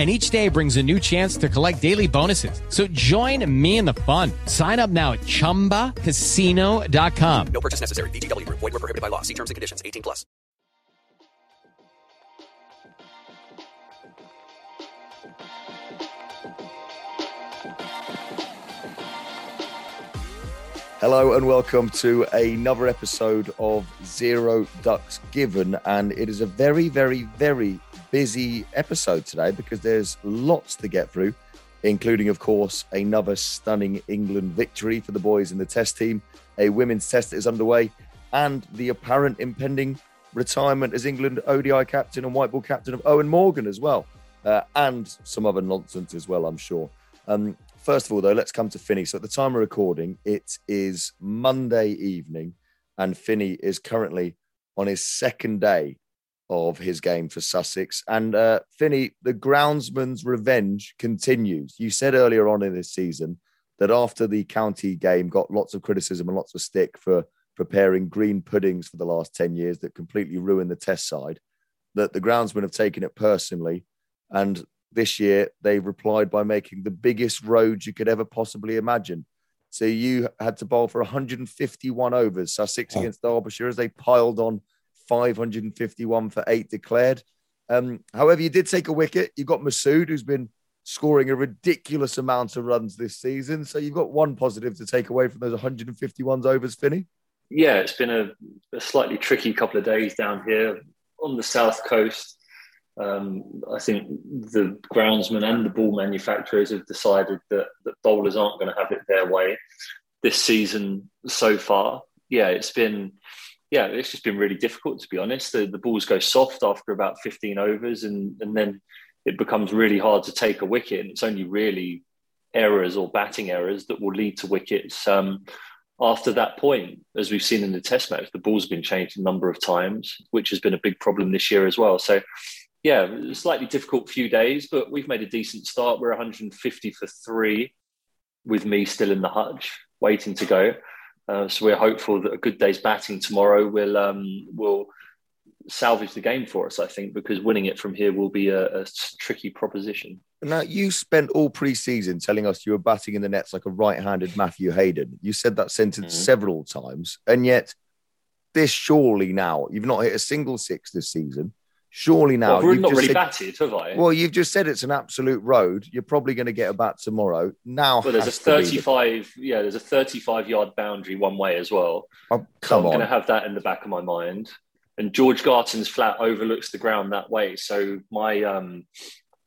and each day brings a new chance to collect daily bonuses. So join me in the fun. Sign up now at ChumbaCasino.com. No purchase necessary. VGW. Void were prohibited by law. See terms and conditions. 18 plus. Hello and welcome to another episode of Zero Ducks Given. And it is a very, very, very busy episode today because there's lots to get through, including, of course, another stunning England victory for the boys in the test team. A women's test is underway, and the apparent impending retirement as England ODI captain and white ball captain of Eoin Morgan as well, uh, and some other nonsense as well, I'm sure. Um, first of all, though, let's come to Finney. So at the time of recording, it is Monday evening, and Finney is currently on his second day of his game for Sussex. And uh, Finney, the groundsman's revenge continues. You said earlier on in this season that after the county game got lots of criticism and lots of stick for preparing green puddings for the last 10 years that completely ruined the test side, that the groundsmen have taken it personally. And this year they've replied by making the biggest road you could ever possibly imagine. So you had to bowl for 151 overs, Sussex oh. against Derbyshire, as they piled on 551 for eight declared. Um, however, you did take a wicket. You got Masood, who's been scoring a ridiculous amount of runs this season. So you've got one positive to take away from those 151 overs, Finney. Yeah, it's been a, a slightly tricky couple of days down here on the south coast. Um, I think the groundsmen and the ball manufacturers have decided that, that bowlers aren't going to have it their way this season so far. Yeah, it's been yeah, it's just been really difficult to be honest. The, the balls go soft after about 15 overs, and, and then it becomes really hard to take a wicket. And it's only really errors or batting errors that will lead to wickets. Um, after that point, as we've seen in the Test match, the ball's been changed a number of times, which has been a big problem this year as well. So, yeah, slightly difficult few days, but we've made a decent start. We're 150 for three, with me still in the hutch, waiting to go. Uh, so we're hopeful that a good day's batting tomorrow will um, will salvage the game for us. I think because winning it from here will be a, a tricky proposition. Now you spent all pre-season telling us you were batting in the nets like a right-handed Matthew Hayden. You said that sentence mm-hmm. several times, and yet this surely now you've not hit a single six this season. Surely now, well, we've not really said, batted, have I? Well, you've just said it's an absolute road. You're probably going to get a bat tomorrow. Now, well, there's a 35, the... yeah, there's a 35 yard boundary one way as well. Oh, so I'm going to have that in the back of my mind. And George Garton's flat overlooks the ground that way, so my um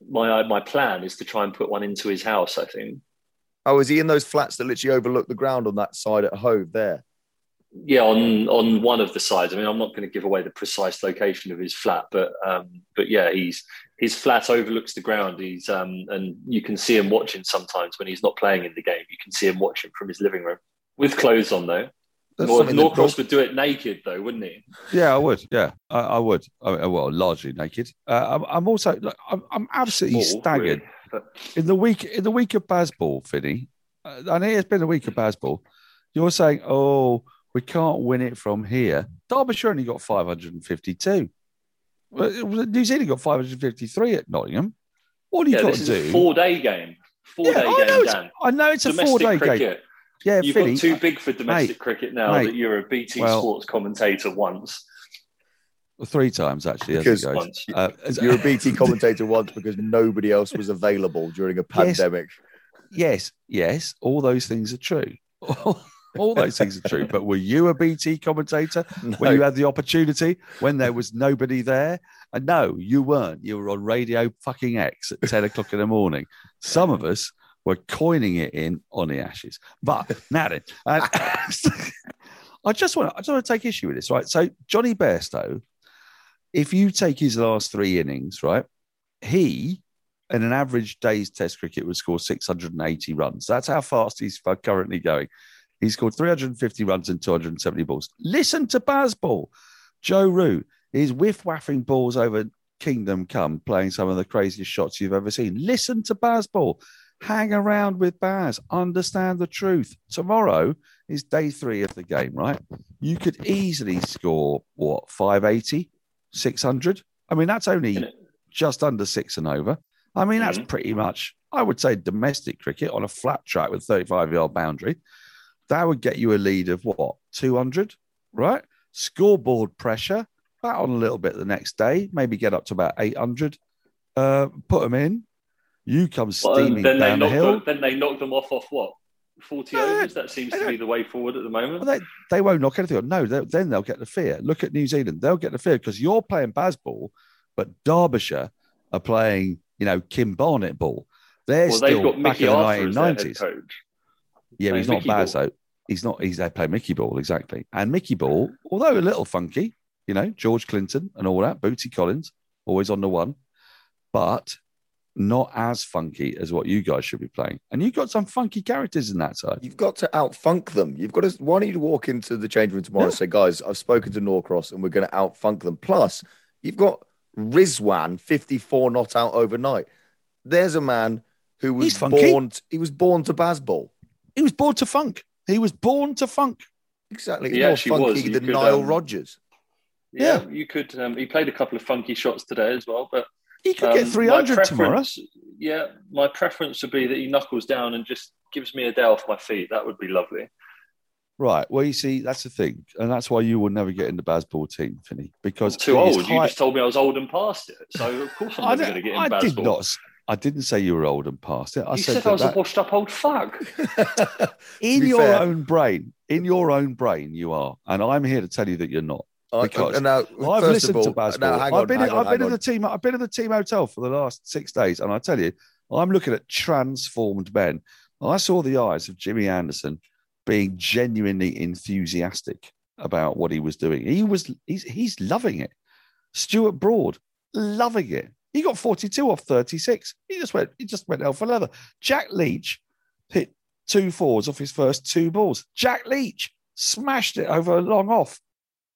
my my plan is to try and put one into his house. I think. Oh, is he in those flats that literally overlook the ground on that side at Hove there? Yeah, on on one of the sides. I mean, I'm not going to give away the precise location of his flat, but um, but yeah, he's his flat overlooks the ground. He's um, and you can see him watching sometimes when he's not playing in the game. You can see him watching from his living room with clothes on though. Nor- Norcross would do it naked though, wouldn't he? Yeah, I would. Yeah, I, I would. I, well, largely naked. Uh, I'm, I'm, also. I'm, I'm absolutely Small, staggered. Really, but... In the week, in the week of Bazball, Finney, uh, I know it's been a week of Bazball. You're saying, oh we can't win it from here. Derbyshire only got 552. New Zealand got 553 at Nottingham. What do you yeah, got this to is do. a four day game. Four yeah, day I game, know, it's, Dan. I know it's a Domestic four day cricket. game. Yeah, You've Philly. got too big for domestic mate, cricket now mate. that you're a BT Well- Sports commentator once. three times actually. As Because it goes. once. Uh, You're a BT commentator once because nobody else was available during a Yes. pandemic. yes, yes, all those things are true. all those things are true. But were you a BT commentator when you had the opportunity when there was nobody there? And no, you weren't. You were on Radio fucking X at 10 o'clock in the morning. Some of us were coining it in on the ashes. But now then, and- I just want to, I just want to take issue with this, right? So Jonny Bairstow, if you take his last three innings, right, he in an average day's test cricket would score 680 runs. That's how fast he's currently going. He scored 350 runs and 270 balls. Listen to Bazball. Joe Root is whiff waffing balls over Kingdom Come, playing some of the craziest shots you've ever seen. Listen to Bazball. Hang around with Baz. Understand the truth. Tomorrow is day three of the game, right? You could easily score, what, 580, 600? I mean, that's only just under six and over. I mean, that's mm-hmm. pretty much, I would say, domestic cricket on a flat track with 35 yard boundary. That would get you a lead of what, 200, right? Scoreboard pressure, bat on a little bit the next day, maybe get up to about 800. Uh, put them in. You come Well, steaming they down the hill. them, then they knock them off off what? 40 No, overs? That seems to be the way forward at the moment. Well, they, they won't knock anything on. No, they, then they'll get the fear. Look at New Zealand. They'll get the fear because you're playing Bazball, but Derbyshire are playing, you know, Kim Barnett ball. They're well, still they've got back Mickey in the Arthur as their head 1990s. Coach. Yeah, but he's playing not Mickey Baz, ball. though. He's not, he's they play Mickey Ball, exactly. And Mickey Ball, although a little funky, you know, George Clinton and all that, Bootsy Collins, always on the one, but not as funky as what you guys should be playing. And you've got some funky characters in that side. You've got to outfunk them. You've got to. Why don't you walk into the change room tomorrow and say, guys, I've spoken to Norcross and we're going to outfunk them. Plus, you've got Rizwan, 54 not out overnight. There's a man who was born. He was born to Bazball. He was born to funk. He was born to funk. Exactly. He more funky than could, Nile um, Rodgers. Yeah, you could. Um, he played a couple of funky shots today as well, but He could um, get 300 tomorrow. Yeah, my preference would be that he knuckles down and just gives me a day off my feet. That would be lovely. Right. Well, you see, that's the thing. And that's why you will never get in the Bazball team, Finney, because I'm too old. You just told me I was old and past it, so of course I'm never going to get in I did not. S- I didn't say you were old and past it. I you said, said I was that- a washed-up old fuck. in your fair- own brain, in your own brain, you are, and I'm here to tell you that you're not. I- Because and now, I've listened of to all, Bazball. now, hang I've on, been, in, on, I've been in the team. I've been in the team hotel for the last six days, and I tell you, I'm looking at transformed men. I saw the eyes of Jimmy Anderson being genuinely enthusiastic about what he was doing. He was he's he's loving it. Stuart Broad loving it. He got 42 off 36. He just went he just went hell for leather. Jack Leach hit two fours off his first two balls. Jack Leach smashed it over a long off.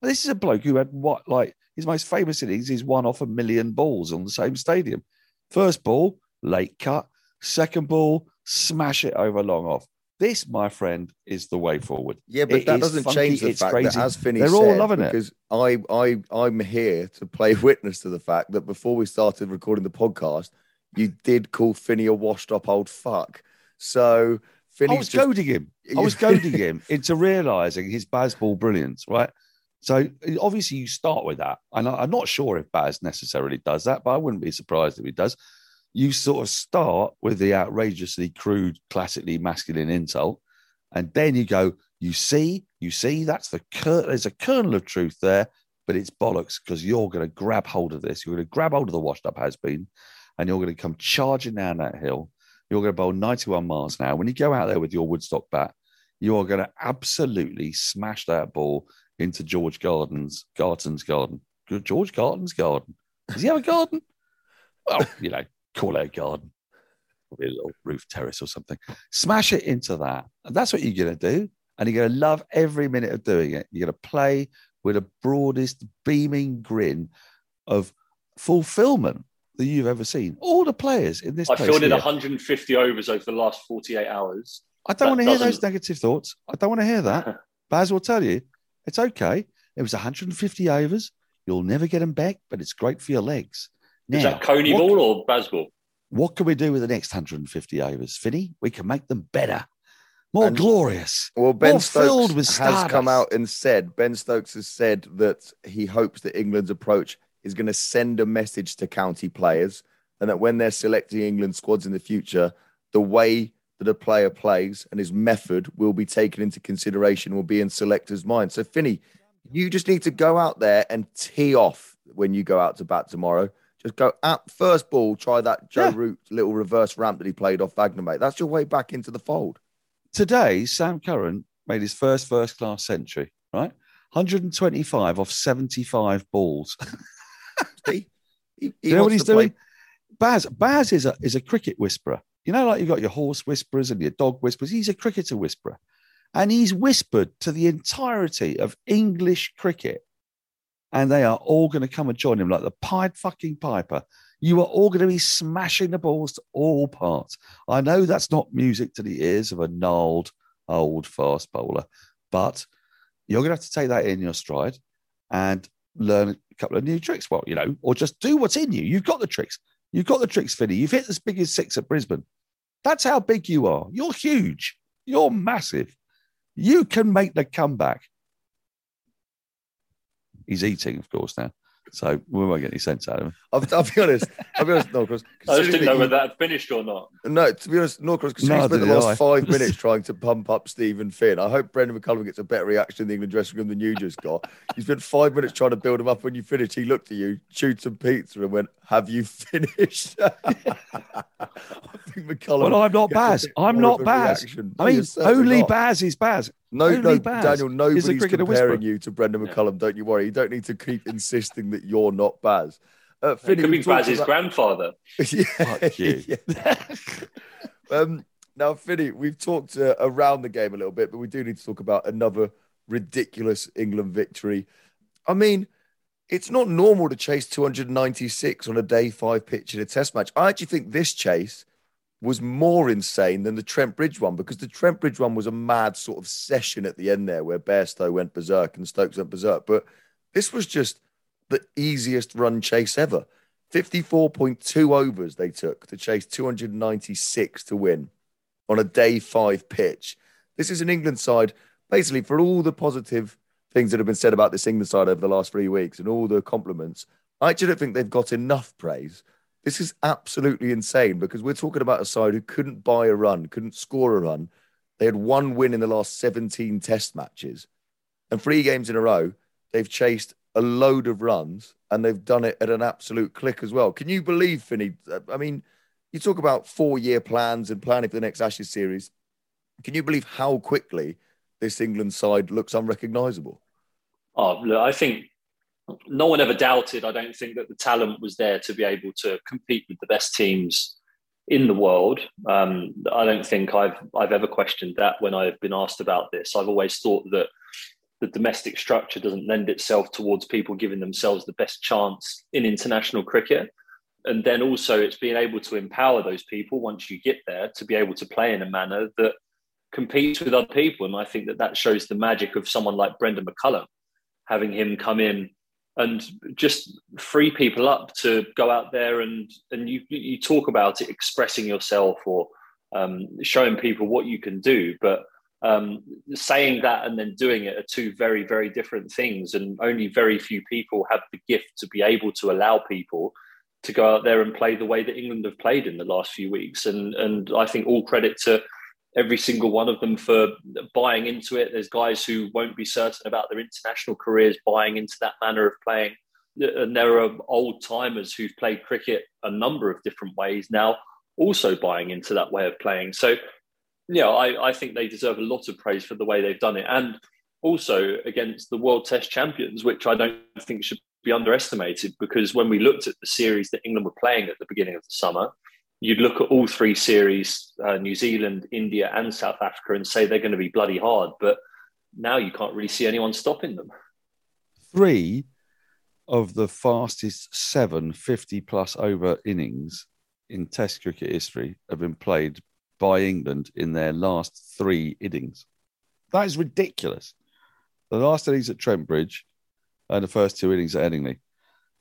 This is a bloke who had what like his most famous innings is one off a million balls on the same stadium. First ball, late cut. Second ball, smash it over long off. This, my friend, is the way forward. Yeah, but It that doesn't funky, change the fact crazy. that, as Finney They're said, all loving it. because I, I, I'm here to play witness to the fact that before we started recording the podcast, you did call Finney a washed-up old fuck. So I was just, goading him. I was goading him into realizing his Bazball brilliance, right? So obviously you start with that. And I'm not sure if Baz necessarily does that, but I wouldn't be surprised if he does. You sort of start with the outrageously crude, classically masculine insult. And then you go, you see, you see, that's the cur- there's a kernel of truth there, but it's bollocks because you're going to grab hold of this. You're going to grab hold of the washed up has been, and you're going to come charging down that hill. You're going to bowl 91 miles hour. When you go out there with your Woodstock bat, you are going to absolutely smash that ball into George Garden's Garton's garden. George Garden's garden. Does he have a garden? Well, you know, call it a garden. Probably a little roof terrace or something. Smash it into that. And that's what you're going to do. And you're going to love every minute of doing it. You're going to play with the broadest, beaming grin of fulfillment that you've ever seen. All the players in this I place fielded here- 150 overs over the last 48 hours. I don't That want to hear those negative thoughts. I don't want to hear that. Baz will tell you it's okay. It was 150 overs. You'll never get them back, but it's great for your legs. Is that Coney what- ball or Bazball? What can we do with the next 150 overs, Finney? We can make them better, more And- glorious. Well, Ben more filled Stokes with has stardust. come out and said Ben Stokes has said that he hopes that England's approach is going to send a message to county players, and that when they're selecting England squads in the future, the way that a player plays and his method will be taken into consideration, will be in selectors' minds. So, Finney, you just need to go out there and tee off when you go out to bat tomorrow. Just go at first ball, try that Joe Yeah. Root little reverse ramp that he played off Wagner, mate. That's your way back into the fold. Today, Sam Curran made his first first class century, right? 125 off 75 balls. See? He, he you know what he's play- doing? Baz, Baz is a is a cricket whisperer. You know, like you've got your horse whisperers and your dog whisperers. He's a cricketer whisperer. And he's whispered to the entirety of English cricket. And they are all going to come and join him like the Pied fucking Piper. You are all going to be smashing the balls to all parts. I know that's not music to the ears of a gnarled, old fast bowler, but you're going to have to take that in your stride and learn a couple of new tricks. Well, you know, or just do what's in you. You've got the tricks. You've got the tricks, Finney. You've hit big as six at Brisbane. That's how big you are. You're huge. You're massive. You can make the comeback. He's eating, of course, now. So we won't get any sense out of him. I'll, I'll be honest. I'll be honest, Norcross. I just didn't know you- whether that had finished or not. No, to be honest, Norcross, because we Neither spent the last I. five minutes trying to pump up Steven Finn. I hope Brendon McCullum gets a better reaction in the England dressing room than you just got. You spent five minutes trying to build him up. When you finished, he looked at you, chewed some pizza, and went, "Have you finished?" I think McCullum. Well, I'm not gets Baz. I'm not of Baz. reaction. I mean, only not. Baz is Baz. No, no, Daniel, nobody's comparing you to Brendon McCullum. Don't you worry. You don't need to keep insisting that you're not Baz. Uh, It could be Baz's about- grandfather. yeah, Fuck you. yeah. um, now, Finney, we've talked uh, around the game a little bit, but we do need to talk about another ridiculous England victory. I mean, it's not normal to chase 296 on a day five pitch in a test match. I actually think this chase was more insane than the Trent Bridge one because the Trent Bridge one was a mad sort of session at the end there where Bairstow went berserk and Stokes went berserk. But this was just the easiest run chase ever. 54.2 overs they took to chase 296 to win on a day five pitch. This is an England side, basically, for all the positive things that have been said about this England side over the last three weeks and all the compliments. I actually don't think they've got enough praise. This is absolutely insane because we're talking about a side who couldn't buy a run, couldn't score a run. They had one win in the last 17 test matches. And three games in a row, they've chased a load of runs and they've done it at an absolute click as well. Can you believe, Finney? I mean, you talk about four year plans and planning for the next Ashes series. Can you believe how quickly this England side looks unrecognisable? Oh, look, I think no one ever doubted. I don't think that the talent was there to be able to compete with the best teams in the world. Um, I don't think I've I've ever questioned that when I've been asked about this. I've always thought that the domestic structure doesn't lend itself towards people giving themselves the best chance in international cricket. And then also, it's being able to empower those people once you get there to be able to play in a manner that competes with other people. And I think that that shows the magic of someone like Brendon McCullum, having him come in and just free people up to go out there and and you you talk about it, expressing yourself or um, showing people what you can do, but um, saying that and then doing it are two very very different things, and only very few people have the gift to be able to allow people to go out there and play the way that England have played in the last few weeks, and and I think all credit to every single one of them for buying into it. There's guys who won't be certain about their international careers buying into that manner of playing. And there are old timers who've played cricket a number of different ways now, also buying into that way of playing. So, yeah, I, I think they deserve a lot of praise for the way they've done it. And also against the World Test champions, which I don't think should be underestimated because when we looked at the series that England were playing at the beginning of the summer, you'd look at all three series uh, New Zealand, India, and South Africa and say they're going to be bloody hard. But now you can't really see anyone stopping them. Three of the fastest seven 50 plus over innings in Test cricket history have been played by England in their last three innings. That is ridiculous. The last innings at Trent Bridge and the first two innings at Headingley.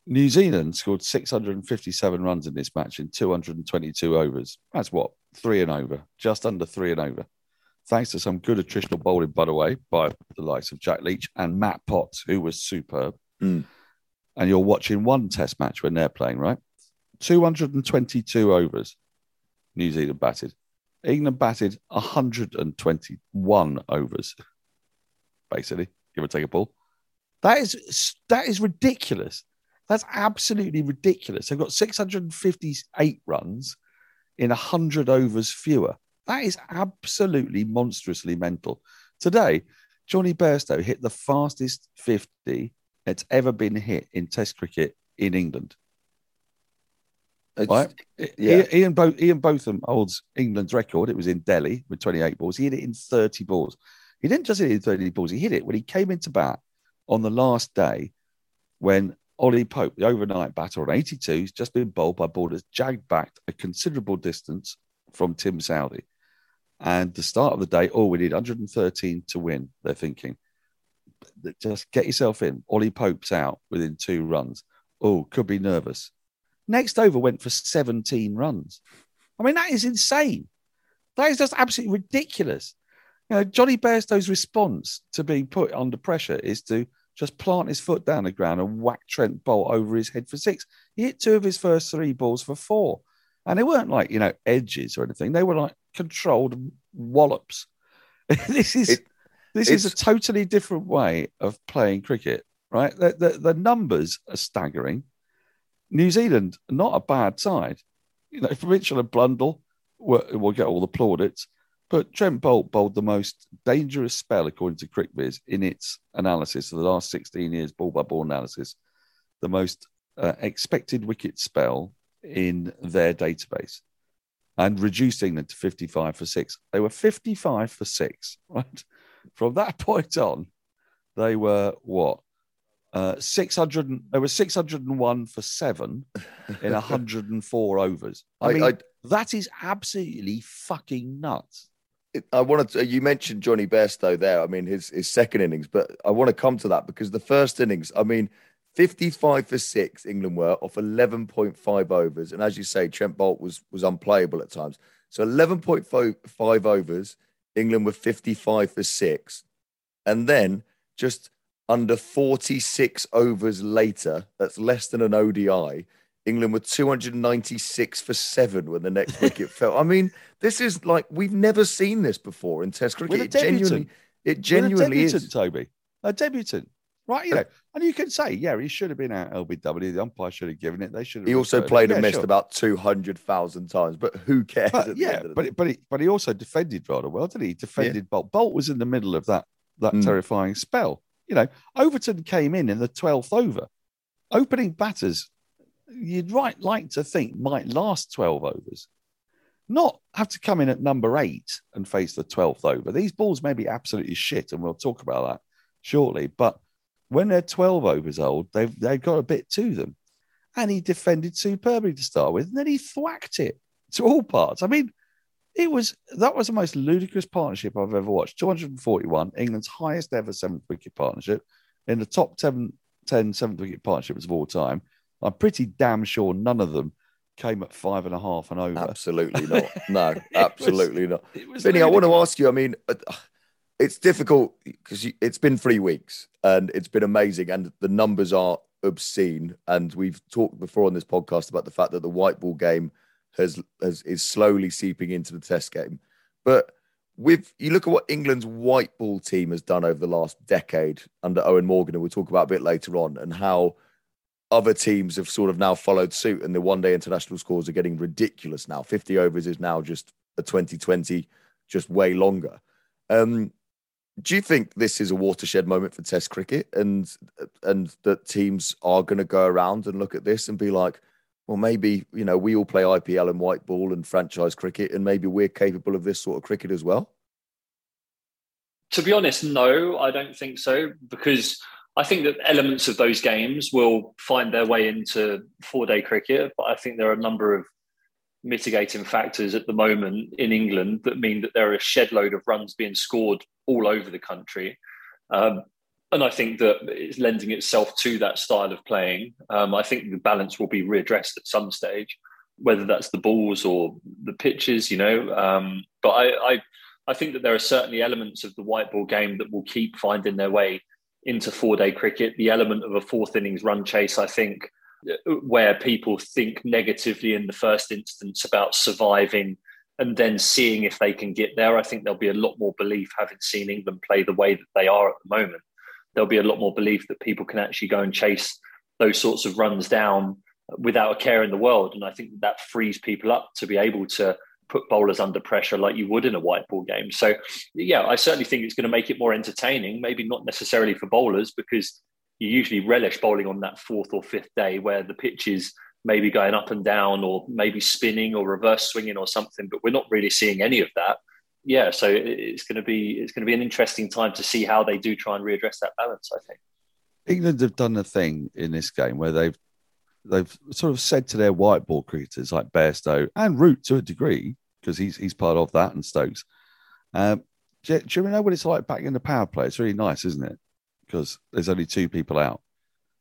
New Zealand scored 657 runs in this match in 222 overs. That's what three and over, just under three and over. Thanks to some good attritional bowling, by the way, by the likes of Jack Leach and Matt Potts, who was superb. Mm. And you're watching one test match when they're playing, right? 222 overs, New Zealand batted. England batted 121 overs, basically, give or take a ball. That is that is ridiculous. That's absolutely ridiculous. They've got 658 runs in 100 overs fewer. That is absolutely monstrously mental. Today, Jonny Bairstow hit the fastest 50 that's ever been hit in Test cricket in England. It's, Right? Yeah. Ian, Bo- Ian Botham holds England's record. It was in Delhi with 28 balls. He hit it in 30 balls. He didn't just hit it in 30 balls, he hit it when he came into bat on the last day when Ollie Pope, the overnight batter on 82, has just been bowled by borders, jagged back a considerable distance from Tim Southee. And the start of the day, oh, we need 113 to win, they're thinking. Just get yourself in. Ollie Pope's out within two runs. Oh, could be nervous. Next over went for 17 runs. I mean, that is insane. That is just absolutely ridiculous. You know, Jonny Bairstow's response to being put under pressure is to just plant his foot down the ground and whack Trent Boult over his head for six. He hit two of his first three balls for four. And they weren't like, you know, edges or anything. They were like controlled wallops. this is It- this is a totally different way of playing cricket, right? The, the, the numbers are staggering. New Zealand, not a bad side. You know, Mitchell and Blundell will, will get all the plaudits, but Trent Boult bowled the most dangerous spell, according to CricViz, in its analysis of the last 16 years, ball by ball analysis, the most uh, expected wicket spell in their database and reducing them to 55 for six. They were 55 for six, right? From that point on, they were what? Uh, 600, and- they were 601 for seven in 104 overs. I, I- mean, I- that is absolutely fucking nuts. I wanted to, you mentioned Jonny Bairstow there. I mean, his, his second innings, but I want to come to that because the first innings, I mean, 55 for six, England were off 11.5 overs. And as you say, Trent Boult was, was unplayable at times. So 11.5 overs, England were 55 for six. And then just under 46 overs later, that's less than an ODI, England were 296 for seven when the next wicket fell. I mean, this is like we've never seen this before in Test cricket. With a It genuinely, it genuinely debutant, is. Toby. A debutant. Right, you know, and you can say, yeah, he should have been out LBW. The umpire should have given it. They should have. He also it. played Yeah, and missed sure. about 200,000 times, but who cares? But yeah, end of the but day? but he, but he also defended rather well, didn't he? He defended Boult. Boult was in the middle of that that Mm. terrifying spell. You know, Overton came in in the twelfth over. Opening batters, you'd right like to think might last twelve overs, not have to come in at number eight and face the twelfth over. These balls may be absolutely shit, and we'll talk about that shortly. But when they're twelve overs old, they've they've got a bit to them. And he defended superbly to start with, and then he thwacked it to all parts. I mean, it was that was the most ludicrous partnership I've ever watched. 241, England's highest ever seventh wicket partnership in the top 10, 10 seventh wicket partnerships of all time. I'm pretty damn sure none of them came at five and a half and over. Absolutely not. No, It was- absolutely not. Finney, I want to ask you. I mean, uh, it's difficult because it's been three weeks and it's been amazing, and the numbers are obscene. And we've talked before on this podcast about the fact that the white ball game has, has is slowly seeping into the Test game. But with you look at what England's white ball team has done over the last decade under Eoin Morgan, and we'll talk about a bit later on, and how other teams have sort of now followed suit, and the one day international scores are getting ridiculous now. 50 overs is now just a 2020, just way longer. Um, do you think this is a watershed moment for Test cricket, and and that teams are going to go around and look at this and be like, well, maybe you know we all play IPL and white ball and franchise cricket, and maybe we're capable of this sort of cricket as well. To be honest, no, I don't think so because I think that elements of those games will find their way into four day cricket. But I think there are a number of mitigating factors at the moment in England that mean that there are a shed load of runs being scored all over the country. Um, and I think that it's lending itself to that style of playing. Um, I think the balance will be readdressed at some stage, whether that's the balls or the pitches, you know. Um, but I, I, I think that there are certainly elements of the white ball game that will keep finding their way into four day cricket. The element of a fourth innings run chase, I think, where people think negatively in the first instance about surviving and then seeing if they can get there. I think there'll be a lot more belief having seen England play the way that they are at the moment. There'll be a lot more belief that people can actually go and chase those sorts of runs down without a care in the world. And I think that frees people up to be able to put bowlers under pressure like you would in a white ball game. So, yeah, I certainly think it's going to make it more entertaining, maybe not necessarily for bowlers because you usually relish bowling on that fourth or fifth day where the pitch is maybe going up and down or maybe spinning or reverse swinging or something, but we're not really seeing any of that. Yeah, so it's going to be it's going to be an interesting time to see how they do try and readdress that balance. I think England have done a thing in this game where they've they've sort of said to their white ball cricketers like Bairstow and Root to a degree because he's he's part of that and Stokes. Um, do, you, do you know what it's like back in the power play? It's really nice, isn't it? Because there's only two people out.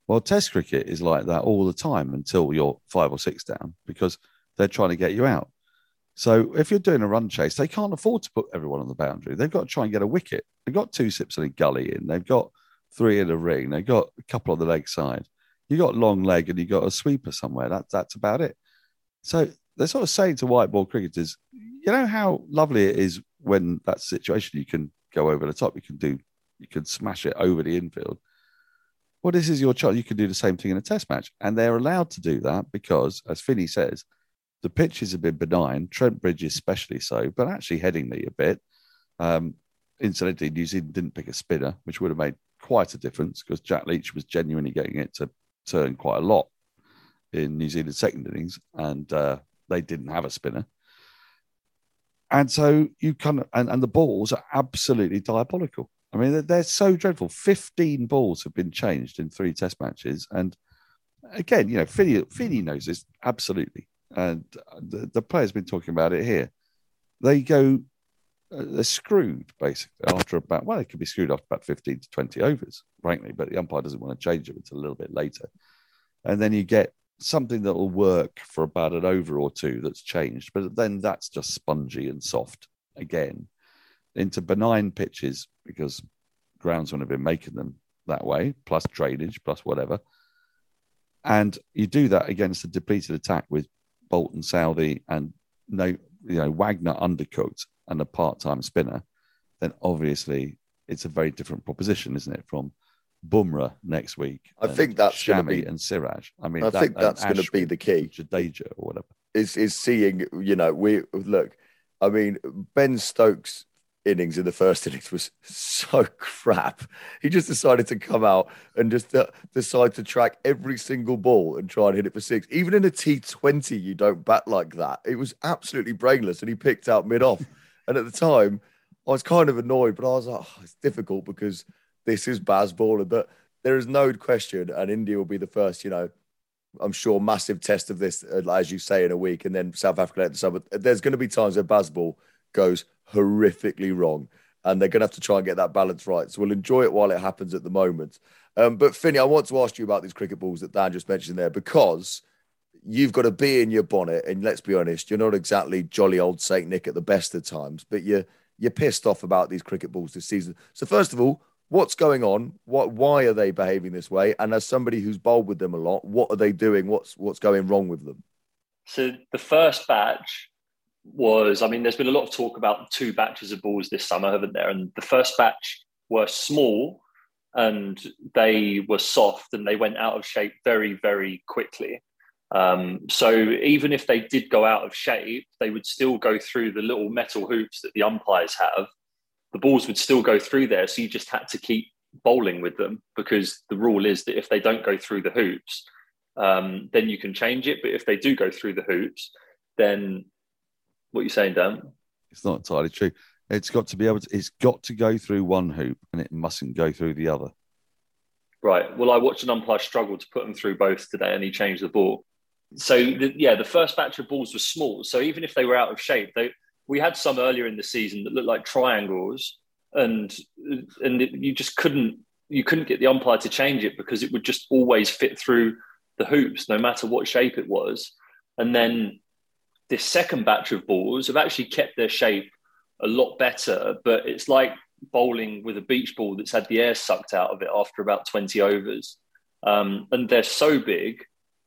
Well, Test cricket is like that all the time until you're five or six down because they're trying to get you out. So if you're doing a run chase, they can't afford to put everyone on the boundary. They've got to try and get a wicket. They've got two slips and a gully in. They've got three in a ring. They've got a couple on the leg side. You got long leg and you got a sweeper somewhere. That, that's about it. So they're sort of saying to white ball cricketers, you know how lovely it is when that situation you can go over the top. You can do, you can smash it over the infield well, this is your chance. You can do the same thing in a test match. And they're allowed to do that because, as Finney says, the pitches have been benign, Trent Bridge especially so, but actually heading Headingley a bit. Um, incidentally, New Zealand didn't pick a spinner, which would have made quite a difference because Jack Leach was genuinely getting it to turn quite a lot in New Zealand's second innings, and uh, they didn't have a spinner. And so you kind of, and, and the balls are absolutely diabolical. I mean, they're, they're so dreadful. 15 balls have been changed in three test matches. And again, you know, Finney, Finney knows this absolutely. And the, the player's been talking about it here. They go, Uh, they're screwed basically after about, well, they could be screwed after about 15 to 20 overs, frankly, but the umpire doesn't want to change them until a little bit later. And then you get something that will work for about an over or two that's changed, but then that's just spongy and soft again into benign pitches because groundsmen have been making them that way, plus drainage, plus whatever. And you do that against a depleted attack with Boult and Southee and no, you know, Wagner undercooked and a part-time spinner, then obviously it's a very different proposition, isn't it? From Bumrah next week. I think that's Shami be, and Siraj. I mean, I that, think that's going to be the key. Jadeja or whatever is is seeing. You know, we look. I mean, Ben Stokes innings in the first innings was so crap. He just decided to come out and just uh, decide to track every single ball and try and hit it for six. Even in a T20, you don't bat like that. It was absolutely brainless, and he picked out mid off. And at the time, I was kind of annoyed, but I was like, oh, it's difficult because this is Bazball, but there is no question, and India will be the first, you know. I'm sure massive test of this, uh, as you say, in a week, and then South Africa at the summer. There's going to be times where Bazball goes horrifically wrong. And they're going to have to try and get that balance right. So we'll enjoy it while it happens at the moment. Um, but Finney, I want to ask you about these cricket balls that Dan just mentioned there because you've got a bee in your bonnet, and let's be honest, you're not exactly jolly old Saint Nick at the best of times, but you're you're pissed off about these cricket balls this season. So first of all, what's going on? What why are they behaving this way? And as somebody who's bowled with them a lot, what are they doing? What's what's going wrong with them? So the first batch was I mean, there's been a lot of talk about two batches of balls this summer, haven't there? And the first batch were small and they were soft and they went out of shape very, very quickly. Um, so even if they did go out of shape, they would still go through the little metal hoops that the umpires have. The balls would still go through there. So you just had to keep bowling with them because the rule is that if they don't go through the hoops, um, then you can change it. But if they do go through the hoops, then what you're saying, Dan? It's not entirely true. It's got to be able to. It's got to go through one hoop, and it mustn't go through the other. Right. Well, I watched an umpire struggle to put them through both today, and he changed the ball. So the, yeah, the first batch of balls were small. So even if they were out of shape, they we had some earlier in the season that looked like triangles, and and it, you just couldn't you couldn't get the umpire to change it because it would just always fit through the hoops, no matter what shape it was. And then this second batch of balls have actually kept their shape a lot better, but it's like bowling with a beach ball that's had the air sucked out of it after about 20 overs. Um, and they're so big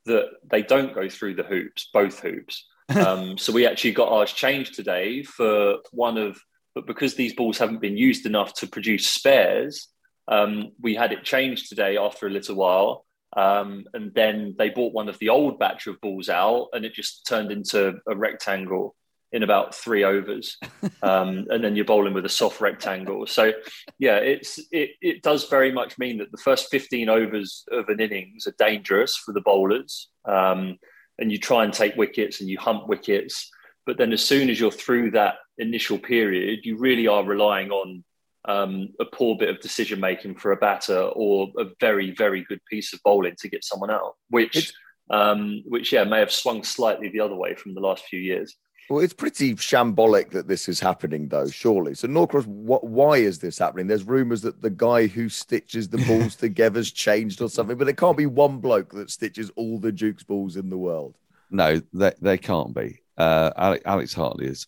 that they don't go through the hoops, both hoops. Um, so we actually got ours changed today for one of, but because these balls haven't been used enough to produce spares, um, we had it changed today after a little while. Um, and then they bought one of the old batch of balls out, and it just turned into a rectangle in about three overs, um, and then you're bowling with a soft rectangle. So, yeah, it's it it does very much mean that the first 15 overs of an innings are dangerous for the bowlers, um, and you try and take wickets and you hunt wickets. But then, as soon as you're through that initial period, you really are relying on um, a poor bit of decision making for a batter or a very very good piece of bowling to get someone out, which. Um, which yeah may have swung slightly the other way from the last few years. Well, it's pretty shambolic that this is happening, though, surely. So, Norcross, what, why is this happening? There's rumours that the guy who stitches the balls together's changed or something, but there can't be one bloke that stitches all the Duke's balls in the world. No, they, they can't be. Uh, Alex, Alex Hartley is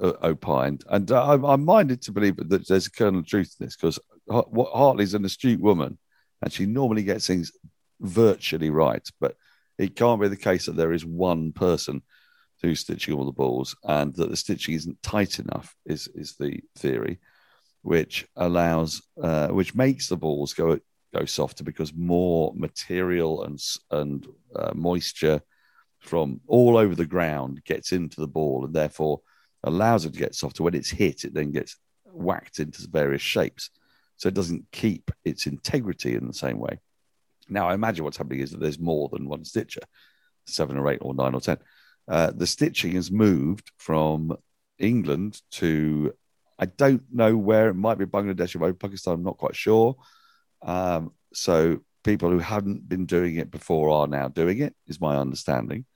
uh, opined, and uh, I'm, I'm, minded to believe that there's a kernel of truth in this because Hartley's an astute woman, and she normally gets things virtually right, but it can't be the case that there is one person – through stitching all the balls, and that the stitching isn't tight enough is is the theory, which allows uh, which makes the balls go go softer because more material and and uh, moisture from all over the ground gets into the ball and therefore allows it to get softer. When it's hit, it then gets whacked into various shapes, so it doesn't keep its integrity in the same way. Now, I imagine what's happening is that there's more than one stitcher, seven or eight or nine or ten. Uh, the stitching has moved from England to I don't know where it might be Bangladesh or Pakistan. I'm not quite sure. Um, so people who hadn't been doing it before are now doing it, is my understanding.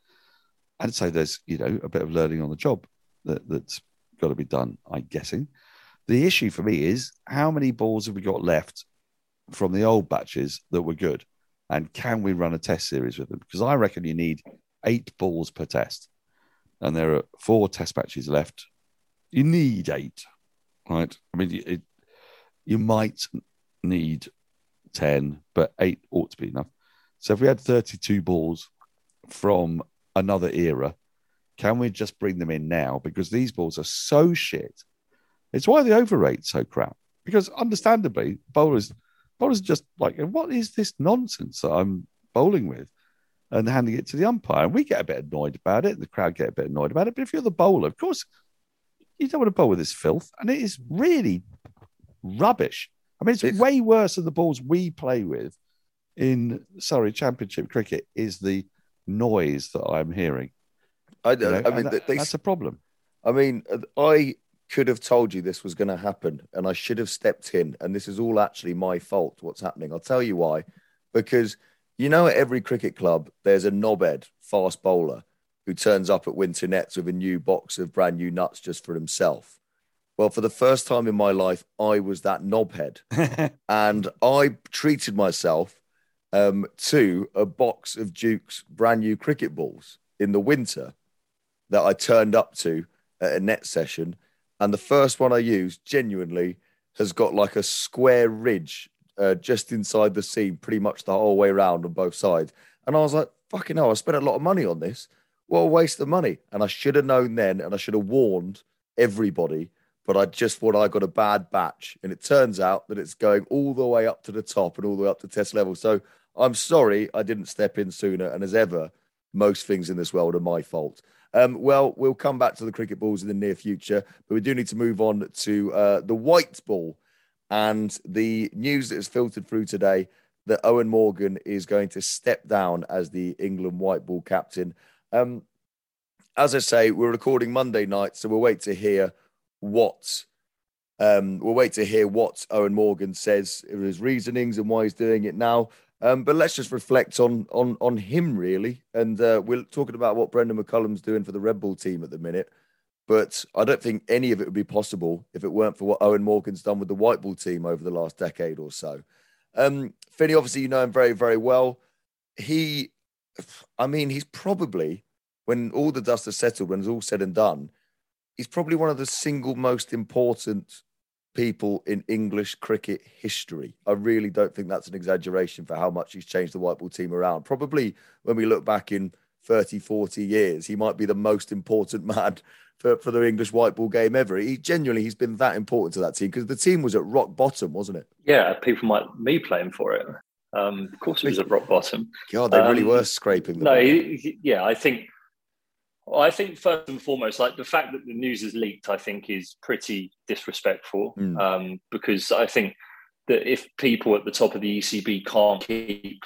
I'd say there's you know a bit of learning on the job that, that's got to be done. I'm guessing. The issue for me is how many balls have we got left from the old batches that were good, and can we run a test series with them? Because I reckon you need eight balls per test, and there are four test matches left. You need eight, right? I mean, it, you might need 10, but eight ought to be enough. So if we had 32 balls from another era, can we just bring them in now? Because these balls are so shit. It's why the overrate so crap. Because understandably, bowlers bowlers just like, what is this nonsense that I'm bowling with? And handing it to the umpire. And we get a bit annoyed about it. The crowd get a bit annoyed about it. But if you're the bowler, of course, you don't want to bowl with this filth. And it is really rubbish. I mean, it's, it's way worse than the balls we play with in Surrey Championship cricket is the noise that I'm hearing. I, don't know, I mean, that, they, that's a problem. I mean, I could have told you this was going to happen and I should have stepped in. And this is all actually my fault, what's happening. I'll tell you why. Because – you know, at every cricket club, there's a knobhead fast bowler who turns up at winter nets with a new box of brand new nuts just for himself. Well, for the first time in my life, I was that knobhead. and I treated myself um, to a box of Duke's brand new cricket balls in the winter that I turned up to at a net session. And the first one I used genuinely has got like a square ridge uh, just inside the seam pretty much the whole way around on both sides. And I was like, fucking hell, I spent a lot of money on this. What a waste of money. And I should have known then and I should have warned everybody, but I just thought I got a bad batch. And it turns out that it's going all the way up to the top and all the way up to test level. So I'm sorry I didn't step in sooner. And as ever, most things in this world are my fault. Um, well, we'll come back to the cricket balls in the near future, but we do need to move on to uh, the white ball and the news that has filtered through today that Eoin Morgan is going to step down as the England white ball captain. Um, as I say, we're recording Monday night, so we'll wait to hear what um, we'll wait to hear what Eoin Morgan says, his reasonings, and why he's doing it now. Um, but let's just reflect on on on him really, and uh, we're talking about what Brendon McCullum's doing for the red ball team at the minute. But I don't think any of it would be possible if it weren't for what Eoin Morgan's done with the white ball team over the last decade or so. Um, Finney, obviously, you know him very, very well. He, I mean, he's probably, when all the dust has settled, when it's all said and done, he's probably one of the single most important people in English cricket history. I really don't think that's an exaggeration for how much he's changed the white ball team around. Probably when we look back in 30, 40 years, he might be the most important man for, for the English white ball game ever. He genuinely he's been that important to that team because the team was at rock bottom, wasn't it? Yeah, people might me playing for it. Um, of course, it was at rock bottom. God, they really um, were scraping. no, he, he, yeah, I think I think first and foremost, like the fact that the news is leaked, I think is pretty disrespectful. Mm. Um, because I think that if people at the top of the ECB can't keep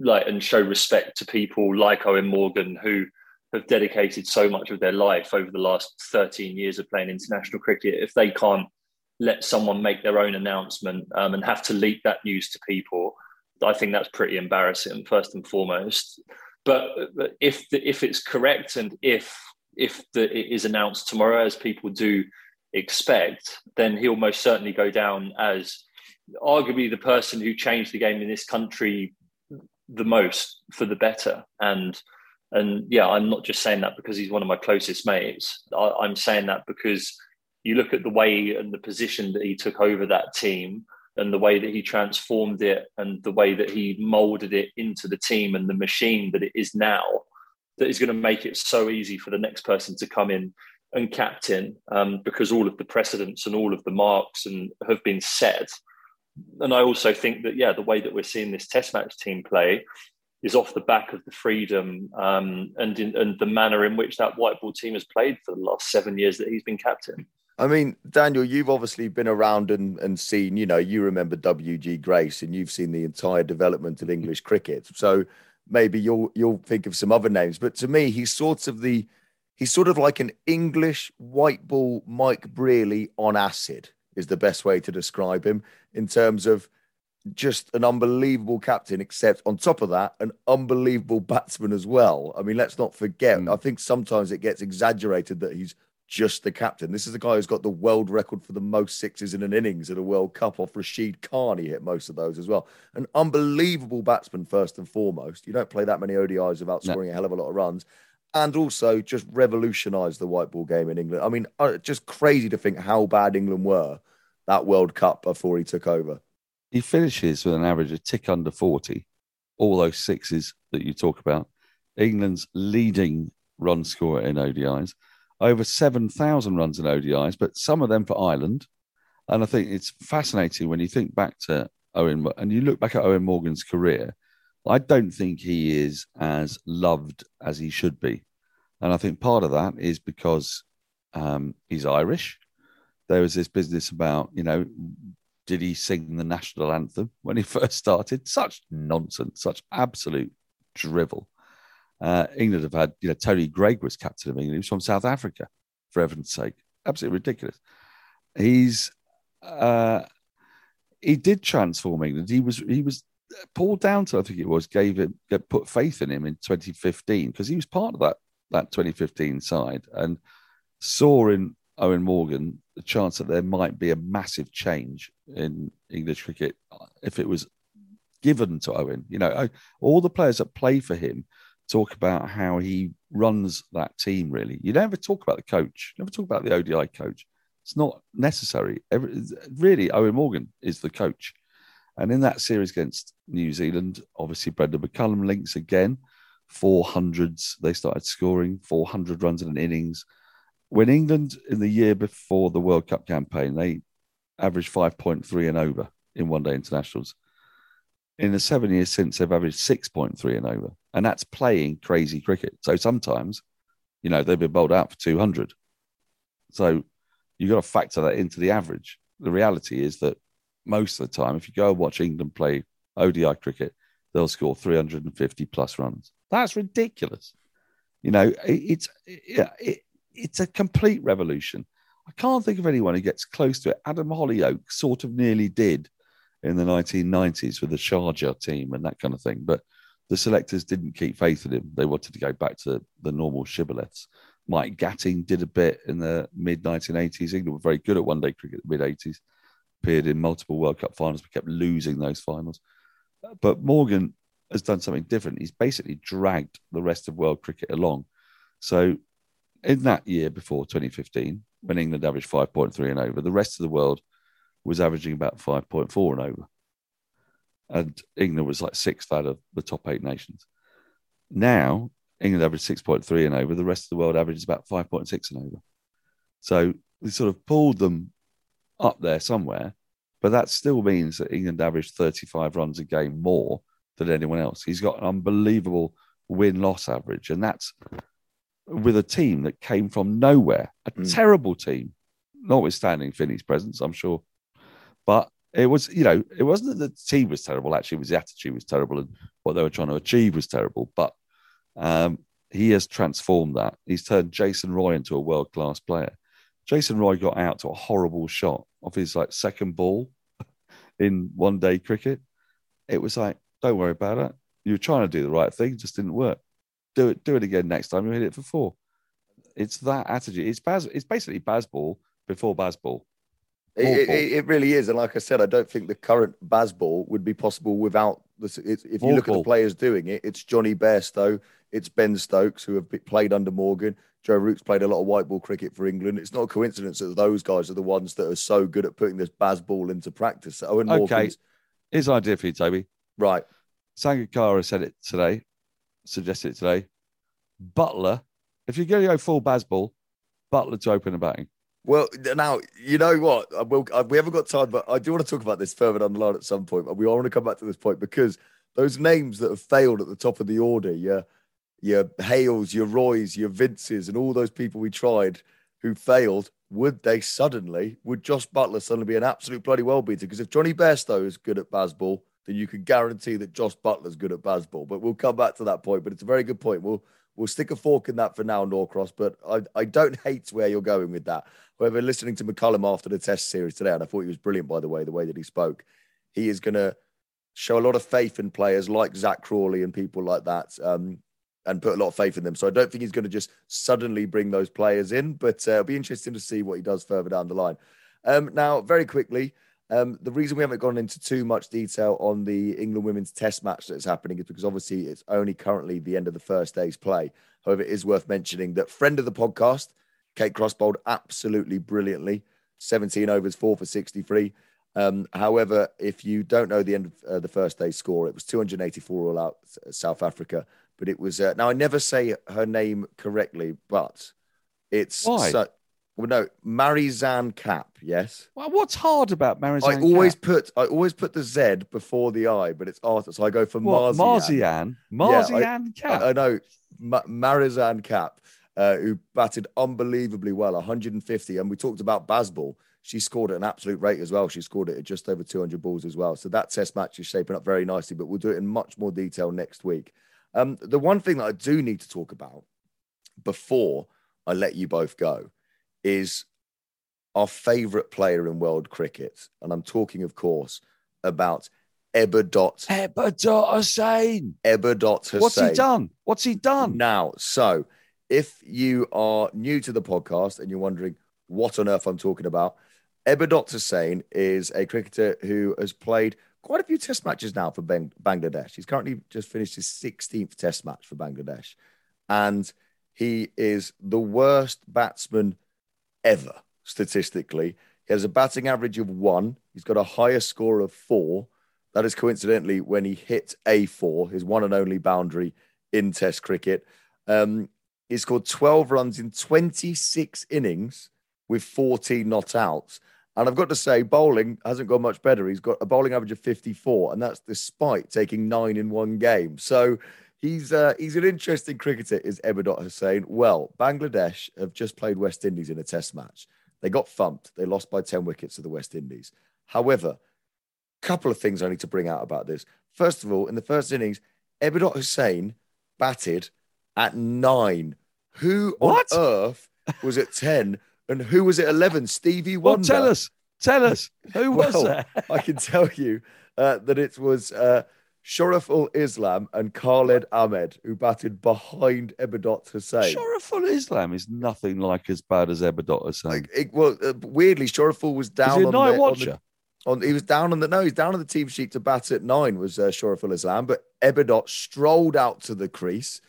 like and show respect to people like Eoin Morgan who have dedicated so much of their life over the last 13 years of playing international cricket, if they can't let someone make their own announcement um, and have to leak that news to people, I think that's pretty embarrassing, first and foremost. But if the, if it's correct and if if the, it is announced tomorrow, as people do expect, then he'll most certainly go down as arguably the person who changed the game in this country the most for the better. And and yeah, I'm not just saying that because he's one of my closest mates. I, I'm saying that because you look at the way and the position that he took over that team and the way that he transformed it and the way that he molded it into the team and the machine that it is now that is going to make it so easy for the next person to come in and captain um, because all of the precedents and all of the marks and have been set and i also think that yeah the way that we're seeing this test match team play is off the back of the freedom um, and in, and the manner in which that white ball team has played for the last seven years that he's been captain I mean, Daniel, you've obviously been around and, and seen, you know, you remember W.G. Grace and you've seen the entire development of English cricket. So maybe you'll you'll think of some other names. But to me, he's sort of the he's sort of like an English white ball Mike Brearley on acid, is the best way to describe him in terms of just an unbelievable captain, except on top of that, an unbelievable batsman as well. I mean, let's not forget, mm. I think sometimes it gets exaggerated that he's just the captain. This is the guy who's got the world record for the most sixes in an innings at a World Cup off Rashid Khan. He hit most of those as well. An unbelievable batsman, first and foremost. You don't play that many ODIs without scoring no. a hell of a lot of runs. And also just revolutionised the white ball game in England. I mean, uh, just crazy to think how bad England were that World Cup before he took over. He finishes with an average of tick under 40, all those sixes that you talk about. England's leading run scorer in ODIs over 7,000 runs in ODIs, but some of them for Ireland. And I think it's fascinating when you think back to Eoin and you look back at Eoin Morgan's career. I don't think he is as loved as he should be. And I think part of that is because um, he's Irish. There was this business about, you know, did he sing the national anthem when he first started? Such nonsense, such absolute drivel. Uh, England have had, you know, Tony Greig was captain of England. He was from South Africa, for heaven's sake. Absolutely ridiculous. He's, uh, he did transform England. He was, he was, Paul Downton, I think it was, gave him, put faith in him in 2015 because he was part of that, that 2015 side and saw in Eoin Morgan the chance that there might be a massive change in English cricket if it was given to Eoin. You know, all the players that play for him talk about how he runs that team. Really, you never talk about the coach. Never talk about the ODI coach. It's not necessary. Every, really, Eoin Morgan is the coach. And in that series against New Zealand, obviously Brendon McCullum links again, 400s. They started scoring 400 runs in an innings. When England in the year before the World Cup campaign, they averaged 5.3 and over in one day internationals. In the seven years since, they've averaged 6.3 and over and that's playing crazy cricket. So sometimes, you know, they've been bowled out for 200. So you've got to factor that into the average. The reality is that most of the time, if you go and watch England play ODI cricket, they'll score 350 plus runs. That's ridiculous. You know, it, it's it, it, it's a complete revolution. I can't think of anyone who gets close to it. Adam Hollioake sort of nearly did in the 1990s with the Charger team and that kind of thing. But the selectors didn't keep faith in him. They wanted to go back to the normal shibboleths. Mike Gatting did a bit in the mid 1980s. England were very good at one day cricket in the mid 80s, appeared in multiple World Cup finals, but kept losing those finals. But Morgan has done something different. He's basically dragged the rest of world cricket along. So in that year before 2015, when England averaged 5.3 and over, the rest of the world was averaging about 5.4 and over. And England was like sixth out of the top eight nations. Now, England averaged 6.3 and over, the rest of the world averages about 5.6 and over. So we sort of pulled them up there somewhere, but that still means that England averaged 35 runs a game more than anyone else. He's got an unbelievable win loss average, and that's with a team that came from nowhere, a mm. terrible team, notwithstanding Finney's presence, I'm sure. But it was, you know, it wasn't that the team was terrible, actually, it was the attitude was terrible and what they were trying to achieve was terrible. But um, he has transformed that. He's turned Jason Roy into a world class player. Jason Roy got out to a horrible shot of his like second ball in one day cricket. It was like, don't worry about it. You were trying to do the right thing, just didn't work. Do it, do it again next time. You hit it for four. It's that attitude. It's Baz. It's basically Bazball before Bazball. It, it, it, really is, and like I said, I don't think the current Bazball would be possible without this. If you look at the players doing it, it's Jonny Bairstow, it's Ben Stokes who have played under Morgan. Joe Root's played a lot of white ball cricket for England. It's not a coincidence that those guys are the ones that are so good at putting this Bazball into practice. Eoin okay, Morgan's... here's an idea for you, Toby. Right, Sangakkara said it today, suggested it today. Buttler, if you're going to go full Bazball, Buttler to open the batting. Well, now you know what will, we haven't got time, but I do want to talk about this further down the line at some point. But we all want to come back to this point because those names that have failed at the top of the order, your your Hales, your Roys, your Vinces, and all those people we tried who failed, would they suddenly, would Jos Buttler suddenly be an absolute bloody well beater? Because if Jonny Bairstow is good at Bazball, then you can guarantee that Jos Buttler's good at Bazball. But we'll come back to that point. But it's a very good point. We'll we'll stick a fork in that for now, Norcross. But I, I don't hate where you're going with that. However, listening to McCullum after the test series today, and I thought he was brilliant, by the way, the way that he spoke, he is going to show a lot of faith in players like Zak Crawley and people like that, um, and put a lot of faith in them. So I don't think he's going to just suddenly bring those players in, but uh, it'll be interesting to see what he does further down the line. Um, now, very quickly, um, the reason we haven't gone into too much detail on the England women's test match that's happening is because obviously it's only currently the end of the first day's play. However, it is worth mentioning that friend of the podcast, Kate Cross bowled absolutely brilliantly. 17 overs, four for 63. Um, however, if you don't know the end of uh, the first day's score, it was 284 all out South Africa. But it was uh, now I never say her name correctly, but it's why? So, well, no, Marizanne Kapp. Yes. Well, what's hard about Marizanne? I always put I always put the Z before the I, but it's Arthur, so I go for Marzian. Marzian. Marzian yeah, I, I, I, know Ma- Marizanne Kapp uh, who batted unbelievably well, 150. And we talked about Bazball. She scored at an absolute rate as well. She scored it at just over 200 balls as well. So that test match is shaping up very nicely, but we'll do it in much more detail next week. Um, the one thing that I do need to talk about before I let you both go is our favourite player in world cricket. And I'm talking, of course, about Ebadot. Ebadot Hussein. Ebadot Hussein. What's he done? What's he done? Now, so if you are new to the podcast and you're wondering what on earth I'm talking about, Ebadot Hussein is a cricketer who has played quite a few test matches now for Bangladesh. He's currently just finished his 16th test match for Bangladesh. And he is the worst batsman ever, statistically. He has a batting average of one. He's got a higher score of four. That is coincidentally when he hit A4, his one and only boundary in Test cricket. Um, he scored 12 runs in 26 innings with 14 not outs. And I've got to say, bowling hasn't gone much better. He's got a bowling average of 54, and that's despite taking nine in one game. So he's uh, he's an interesting cricketer, is Ebadot Hussein. Well, Bangladesh have just played West Indies in a test match. They got thumped. They lost by 10 wickets to the West Indies. However, a couple of things I need to bring out about this. First of all, in the first innings, Ebadot Hussein batted at nine who what? on earth was at 10 and who was at 11? Stevie Wonder. Well, tell us. Tell us. Who was well, that? I can tell you uh, that it was uh, Shoriful Islam and Khalid Ahmed who batted behind Ebadot Hussein. Shoriful Islam is nothing like as bad as Ebadot Hussein. It, well, uh, weirdly, Shoriful was down a night the, watcher? On he was down on the no, he's down on the team sheet to bat at nine. Was uh, Islam, but Ebadot strolled out to the crease,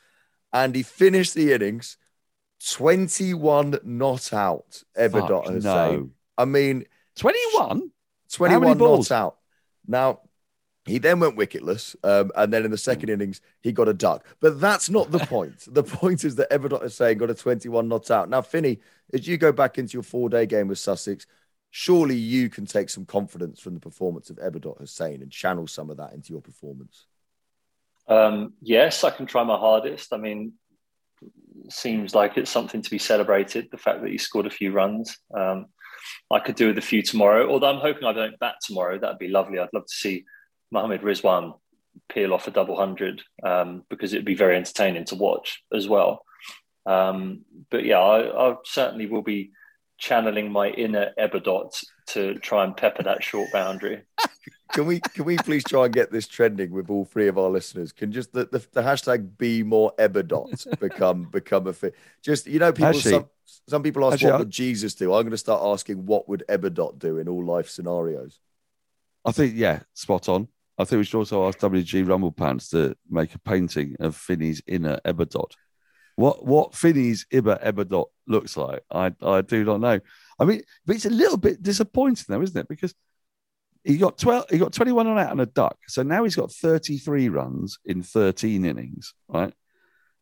and he finished the innings twenty-one not out. Ebadot Fuck has no. saying. I mean, 21? 21 balls? not out. Now, he then went wicketless, um, and then in the second innings, he got a duck. But that's not the point. the point is that Ebadot Hussein got a 21 not out. Now, Finney, as you go back into your four day game with Sussex, surely you can take some confidence from the performance of Ebadot Hussein and channel some of that into your performance. Um, yes, I can try my hardest. I mean, seems like it's something to be celebrated. The fact that he scored a few runs. Um, I could do with a few tomorrow. Although I'm hoping I don't bat tomorrow. That'd be lovely. I'd love to see Mohammed Rizwan peel off a double hundred um, because it'd be very entertaining to watch as well. Um, but yeah, I, I certainly will be channeling my inner Ebadot to try and pepper that short boundary. Can we can we please try and get this trending with all three of our listeners? Can just the, the, the hashtag be more Ebadot become become a fit? Just you know, people Actually- some, some people ask actually, what would Jesus do. I'm going to start asking what would Ebadot do in all life scenarios. I think, yeah, spot on. I think we should also ask WG Rumble Pants to make a painting of Finney's inner Ebadot. What what Finney's Ibber Ebadot looks like, I I do not know. I mean, but it's a little bit disappointing though, isn't it? Because he got twelve, he got twenty one on out and a duck, so now he's got thirty three runs in thirteen innings, right?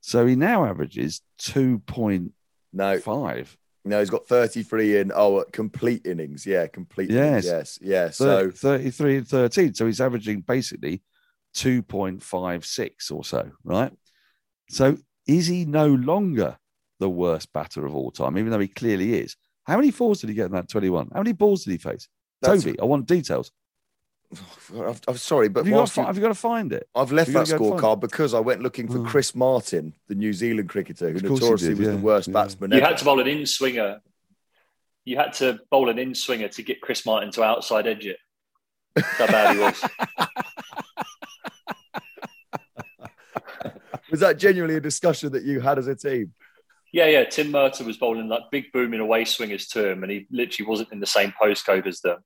So he now averages two point No, five. no, he's got 33 in oh uh, complete innings. Yeah, complete. innings. Yes. yes, yeah. So So 33 and 13. So he's averaging basically 2.56 or so, right? So is he no longer the worst batter of all time, even though he clearly is? How many fours did he get in that 21? How many balls did he face? That's- Toby, I want details. I'm, I'm sorry, but Have you, got to, you- have you got to find it? I've left that gotta go and find scorecard because I went looking for Oh. Chris Martin, the New Zealand cricketer, who Of course you notoriously did, was the worst yeah. batsman You ever. had to bowl an in swinger. You had to bowl an in swinger to get Chris Martin to outside edge it. That's how bad he was. Was that genuinely a discussion that you had as a team? Yeah, yeah. Tim Murtagh was bowling like big booming away swingers to him, and he literally wasn't in the same postcode as them.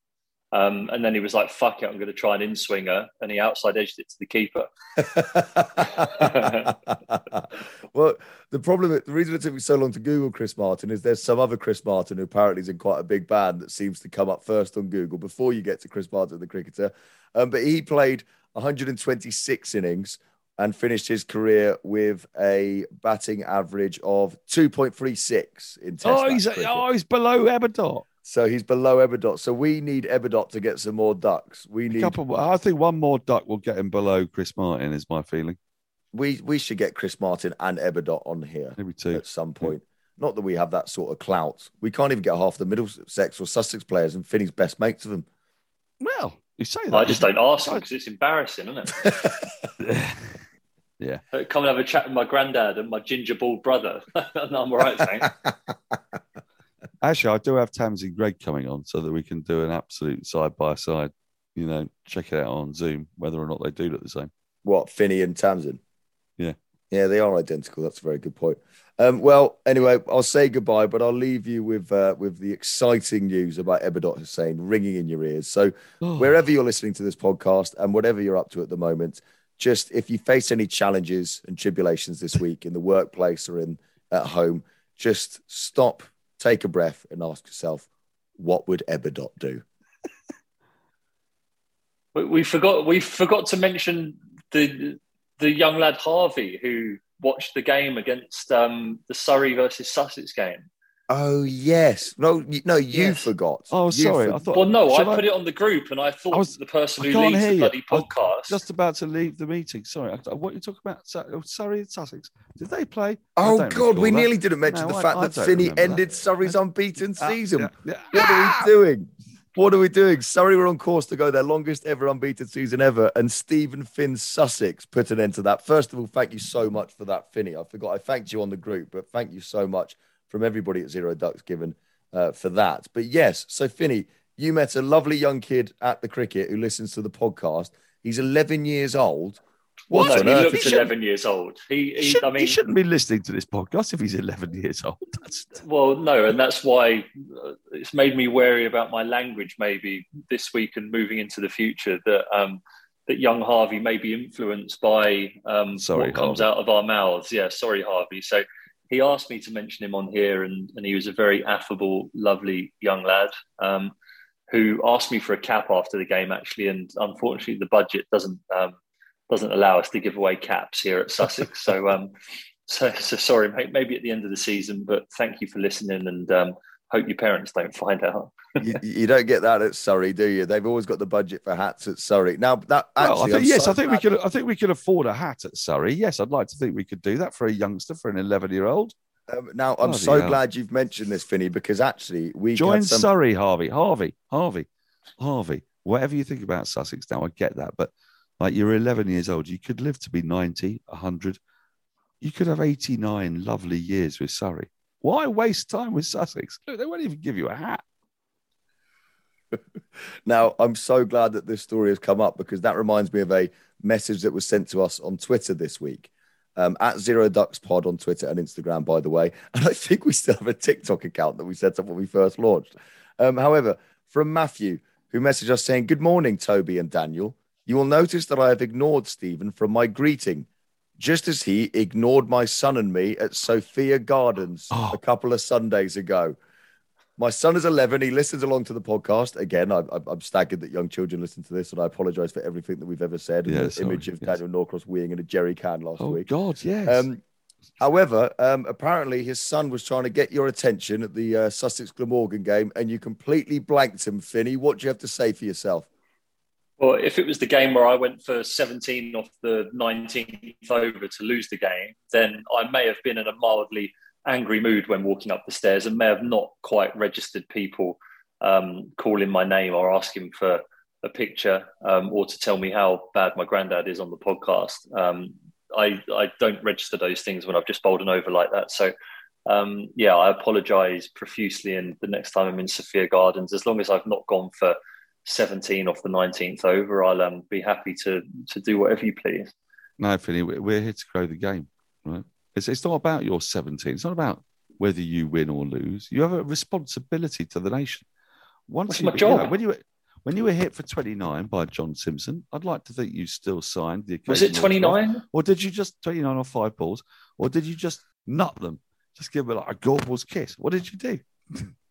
Um, and then he was like, "Fuck it, I'm going to try an in swinger," and he outside edged it to the keeper. well, the problem, the reason it took me so long to Google Chris Martin is there's some other Chris Martin who apparently is in quite a big band that seems to come up first on Google before you get to Chris Martin, the cricketer. Um, but he played 126 innings and finished his career with a batting average of 2.36 in Test Oh, he's, cricket. oh, he's below Ebadot. So he's below Ebadot. So we need Ebadot to get some more ducks. We A need couple, I think one more duck will get him below Chris Martin, is my feeling. we we should get Chris Martin and Ebadot on here Maybe two. at some point. Not that we have that sort of clout. We can't even get half the Middlesex or Sussex players, and Finney's best mates of them. Well, you say that. I just don't ask because it's embarrassing, isn't it? yeah. Uh, Come and have a chat with my granddad and my ginger bald brother. no, I'm all right, thanks. Actually, I do have Tamsin Greig coming on so that we can do an absolute side by side. You know, check it out on Zoom, whether or not they do look the same. What Finney and Tamsin? Yeah. yeah, they are identical. That's a very good point. Um, well, anyway, I'll say goodbye, but I'll leave you with uh, with the exciting news about Ebadot Hussein ringing in your ears. So wherever you're listening to this podcast and whatever you're up to at the moment, just if you face any challenges and tribulations this week in the workplace or in at home, just stop, take a breath, and ask yourself, what would Ebadot do? We, we forgot we forgot to mention the the young lad Harvey who watched the game against um, the Surrey versus Sussex game. Oh yes, no, you- no, you Yes. forgot. Oh, You sorry. I thought. Well, no, I shall put it on the group, and I thought I was- the person I who can't leads the you. bloody I was podcast. Just about to leave the meeting. Sorry, I- what are you talking about? Su- oh, Surrey and Sussex. Did they play? Oh God, we that. nearly didn't mention No, the I- fact I that don't Finney remember that. ended Surrey's unbeaten Ah, season. yeah, yeah. What are we doing? What are we doing? Surrey were on course to go their longest ever unbeaten season ever, and Steven Finn Sussex put an end to that. First of all, thank you so much for that, Finney. I forgot I thanked you on the group, but thank you so much from everybody at Zero Ducks given uh, for that. But yes, so Finney, you met a lovely young kid at the cricket who listens to the podcast. He's 11 years old. well, What no, on he earth looks he- 11 years old. He, He, he shouldn't, I mean, he shouldn't be listening to this podcast if he's 11 years old. That's, well, no, and that's why uh, it's made me wary about my language maybe this week and moving into the future that um, that young Harvey may be influenced by um, sorry, what comes out of our mouths. Yeah, sorry, Harvey. So he asked me to mention him on here, and, and he was a very affable, lovely young lad um, who asked me for a cap after the game, actually. And unfortunately, the budget doesn't um, doesn't allow us to give away caps here at Sussex. so, um, so, so sorry, maybe at the end of the season. But thank you for listening, and um, hope your parents don't find out. you, you, don't get that at Surrey, do you? They've always got the budget for hats at Surrey. Now that actually, well, I think, yes, so I think we could. I think we could afford a hat at Surrey. Yes, I'd like to think we could do that for a youngster, for an eleven-year-old. Um, now I'm so hell. glad you've mentioned this, Finney, because actually we join some... Surrey, Harvey, Harvey, Harvey, Harvey. Whatever you think about Sussex now, I get that, but like you're 11 years old, you could live to be 90, 100. You could have 89 lovely years with Surrey. Why waste time with Sussex? Look, they won't even give you a hat. now, I'm so glad that this story has come up because that reminds me of a message that was sent to us on Twitter this week. Um, at Zero Ducks Pod on Twitter and Instagram, by the way. And I think we still have a TikTok account that we set up when we first launched. Um, however, from Matthew, who messaged us saying, Good morning, Toby and Daniel. You will notice that I have ignored Steven from my greeting just as he ignored my son and me at Sophia Gardens oh. a couple of Sundays ago. My son is 11. He listens along to the podcast. Again, I, am staggered that young children listen to this, and I apologize for everything that we've ever said. Yeah, the sorry, image of yes. Daniel Norcross weeing in a jerry can last oh, week. God, yes. Um, however, um, apparently his son was trying to get your attention at the uh, Sussex Glamorgan game, and you completely blanked him, Finney. What do you have to say for yourself? Well, if it was the game where I went for 17 off the 19th over to lose the game, then I may have been in a mildly angry mood when walking up the stairs and may have not quite registered people um, calling my name or asking for a picture um, or to tell me how bad my granddad is on the podcast. Um, I, I don't register those things when I've just bowled an over like that. So, um, yeah, I apologise profusely. And the next time I'm in Sophia Gardens, as long as I've not gone for 17 off the 19th over, I'll um, be happy to to do whatever you please. No, Finney, we're here to grow the game, right? It's, it's not about your 17. It's not about whether you win or lose. You have a responsibility to the nation. Once you, my job? You know, when you were when you were hit for 29 by John Simpson, I'd like to think you still signed the. Was it 29? Or did you just 29 or five balls? Or did you just nut them? Just give them like a Gorbals kiss? What did you do?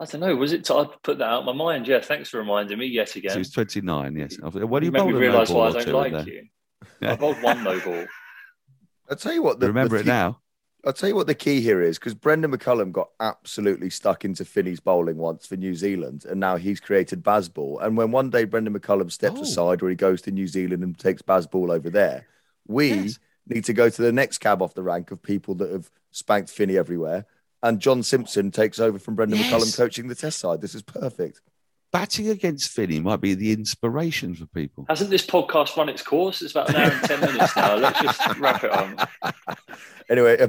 I don't know. Was it? T- I put that out of my mind. Yeah, thanks for reminding me yet again. So he's 29, yes. What do you made me realise why I don't like you. Yeah. I bowled one no ball. I'll tell you what. The, Remember the it now. I'll tell you what the key here is because Brendon McCullum got absolutely stuck into Finney's bowling once for New Zealand, and now he's created Bazball. And when one day Brendon McCullum steps oh. aside or he goes to New Zealand and takes Bazball over there, we yes. need to go to the next cab off the rank of people that have spanked Finney everywhere and John Simpson takes over from Brendon yes. McCullum coaching the test side. This is perfect. Batting against Finney might be the inspiration for people. Hasn't this podcast run its course? It's about an hour and 10 minutes now. Let's just wrap it on. Anyway, uh,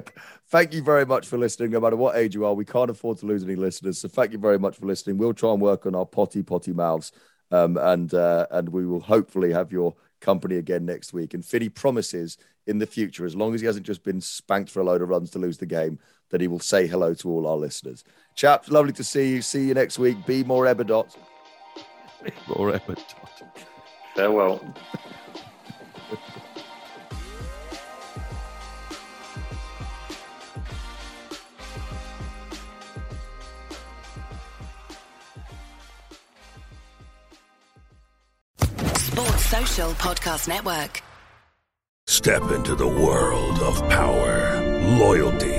thank you very much for listening. No matter what age you are, we can't afford to lose any listeners. So thank you very much for listening. We'll try and work on our potty, potty mouths. Um, and uh, and we will hopefully have your company again next week. And Finney promises in the future, as long as he hasn't just been spanked for a load of runs to lose the game, that he will say hello to all our listeners. Chaps, lovely to see you. See you next week. Be more Ebadot. Be more Ebadot. Farewell. Sports Social Podcast Network. Step into the world of power, loyalty